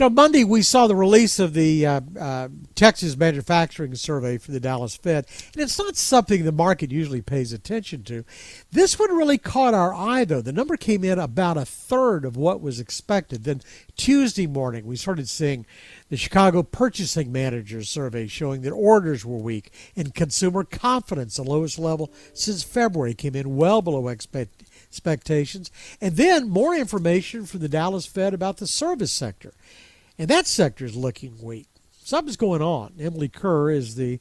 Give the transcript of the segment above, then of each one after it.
Now, Monday, we saw the release of the uh, uh, Texas Manufacturing Survey for the Dallas Fed, and it's not something the market usually pays attention to. This one really caught our eye, though. The number came in about a third of what was expected. Then Tuesday morning, we started seeing the Chicago Purchasing Managers Survey showing that orders were weak and consumer confidence, the lowest level since February, came in well below expect- expectations. And then more information from the Dallas Fed about the service sector. And that sector is looking weak. Something's going on. Emily Kerr is the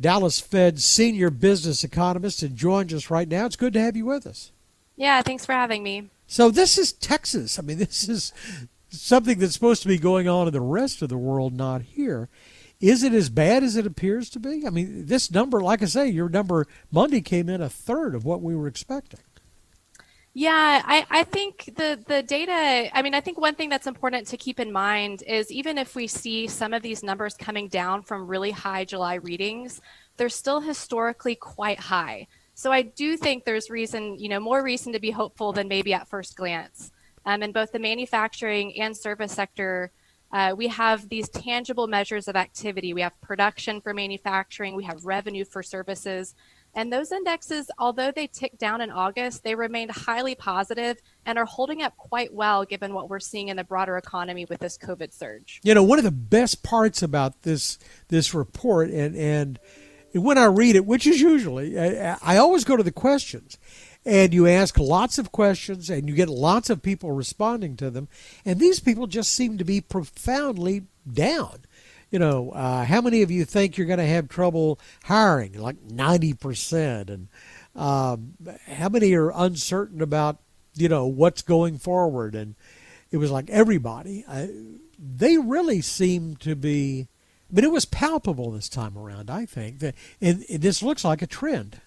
Dallas Fed senior business economist and joins us right now. It's good to have you with us. Yeah, thanks for having me. So, this is Texas. I mean, this is something that's supposed to be going on in the rest of the world, not here. Is it as bad as it appears to be? I mean, this number, like I say, your number Monday came in a third of what we were expecting. Yeah, I, I think the, the data, I mean, I think one thing that's important to keep in mind is even if we see some of these numbers coming down from really high July readings, they're still historically quite high. So I do think there's reason, you know, more reason to be hopeful than maybe at first glance. Um, in both the manufacturing and service sector, uh, we have these tangible measures of activity. We have production for manufacturing, we have revenue for services, and those indexes, although they ticked down in August, they remained highly positive and are holding up quite well given what we're seeing in the broader economy with this COVID surge. You know, one of the best parts about this this report and and when I read it, which is usually I, I always go to the questions and you ask lots of questions and you get lots of people responding to them and these people just seem to be profoundly down you know, uh, how many of you think you're going to have trouble hiring? Like 90%. And um, how many are uncertain about, you know, what's going forward? And it was like everybody. I, they really seemed to be, but it was palpable this time around, I think. That, and, and this looks like a trend.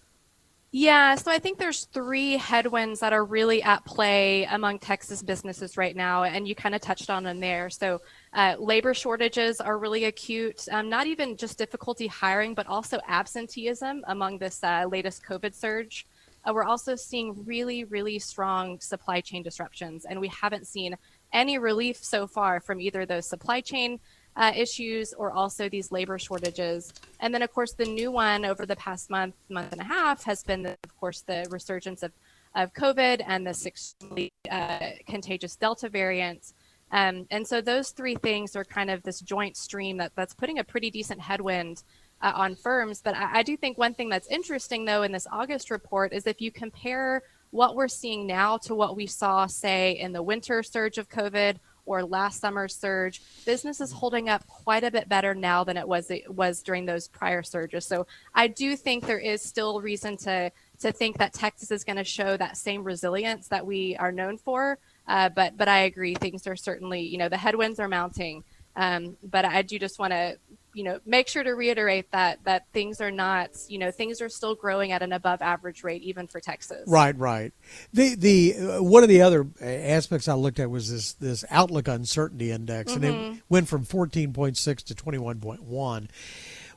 Yeah, so I think there's three headwinds that are really at play among Texas businesses right now, and you kind of touched on them there. So uh, labor shortages are really acute, um, not even just difficulty hiring, but also absenteeism among this uh, latest COVID surge. Uh, we're also seeing really, really strong supply chain disruptions, and we haven't seen any relief so far from either those supply chain uh, issues or also these labor shortages. And then, of course, the new one over the past month, month and a half has been, the, of course, the resurgence of, of COVID and the extremely uh, contagious Delta variant. Um, and so those three things are kind of this joint stream that, that's putting a pretty decent headwind uh, on firms. But I, I do think one thing that's interesting, though, in this August report is if you compare what we're seeing now to what we saw, say, in the winter surge of COVID or last summer's surge, business is holding up quite a bit better now than it was it was during those prior surges. So I do think there is still reason to to think that Texas is going to show that same resilience that we are known for. Uh, but but I agree, things are certainly you know the headwinds are mounting. Um, but I do just want to you know make sure to reiterate that that things are not you know things are still growing at an above average rate even for Texas. Right, right. The the uh, one of the other aspects I looked at was this this outlook uncertainty index, mm-hmm. and it mm-hmm. went from fourteen point six to twenty one point one,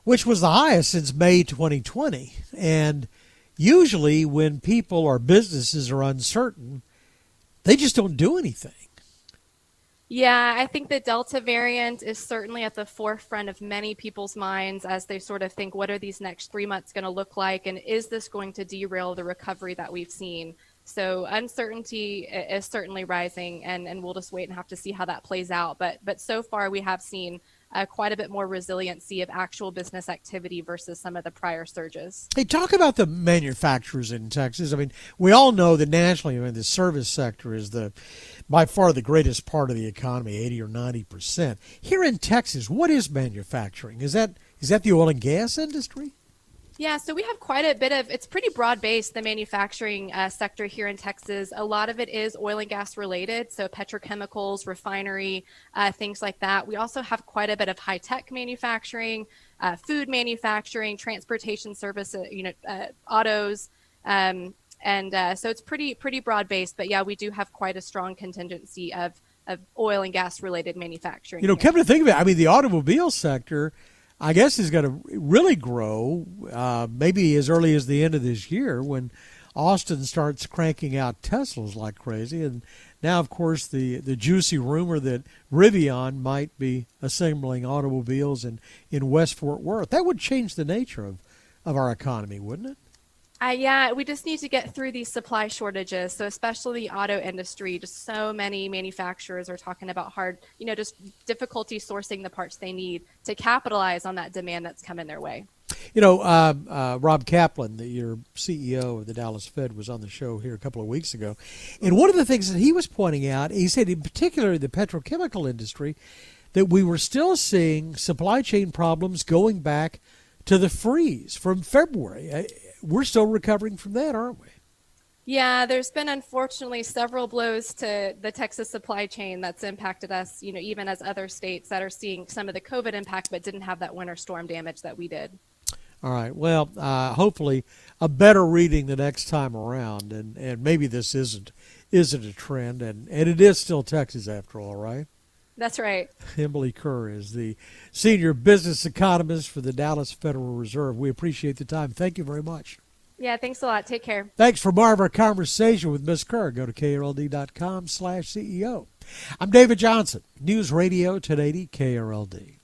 which was the highest since May twenty twenty. And usually, when people or businesses are uncertain, they just don't do anything. Yeah, I think the Delta variant is certainly at the forefront of many people's minds as they sort of think, what are these next three months going to look like? And is this going to derail the recovery that we've seen? So uncertainty is certainly rising, and, and we'll just wait and have to see how that plays out. But but so far, we have seen uh, quite a bit more resiliency of actual business activity versus some of the prior surges. Hey, talk about the manufacturers in Texas. I mean, we all know that nationally, I mean, the service sector is the by far the greatest part of the economy, eighty or ninety percent. Here in Texas, what is manufacturing? Is that is that the oil and gas industry? Yeah, so we have quite a bit of it's pretty broad based the manufacturing uh, sector here in Texas. A lot of it is oil and gas related, so petrochemicals, refinery, uh, things like that. We also have quite a bit of high tech manufacturing, uh, food manufacturing, transportation services, you know, uh, autos, um, and uh, so it's pretty pretty broad based. But yeah, we do have quite a strong contingency of of oil and gas related manufacturing. You know, here. come to think of it, I mean, the automobile sector I guess is going to really grow uh, maybe as early as the end of this year when Austin starts cranking out Teslas like crazy, and Now, of course, the, the juicy rumor that Rivian might be assembling automobiles in, in West Fort Worth. That would change the nature of, of our economy, wouldn't it? Uh, yeah, we just need to get through these supply shortages. So, especially the auto industry, just so many manufacturers are talking about hard, you know, just difficulty sourcing the parts they need to capitalize on that demand that's coming their way. You know, uh, uh, Rob Kaplan, the, your CEO of the Dallas Fed, was on the show here a couple of weeks ago. And one of the things that he was pointing out, he said, in particular, the petrochemical industry, that we were still seeing supply chain problems going back to the freeze from February. We're still recovering from that, aren't we? Yeah, there's been unfortunately several blows to the Texas supply chain that's impacted us, you know, even as other states that are seeing some of the COVID impact but didn't have that winter storm damage that we did. All right. Well, uh, hopefully a better reading the next time around, and, and maybe this isn't isn't a trend, and, and it is still Texas after all, right? That's right. Emily Kerr is the senior business economist for the Dallas Federal Reserve. We appreciate the time. Thank you very much. Yeah, thanks a lot. Take care. Thanks for more of our conversation with Ms. Kerr. Go to krld.com slash CEO. I'm David Johnson, News Radio 1080 KRLD.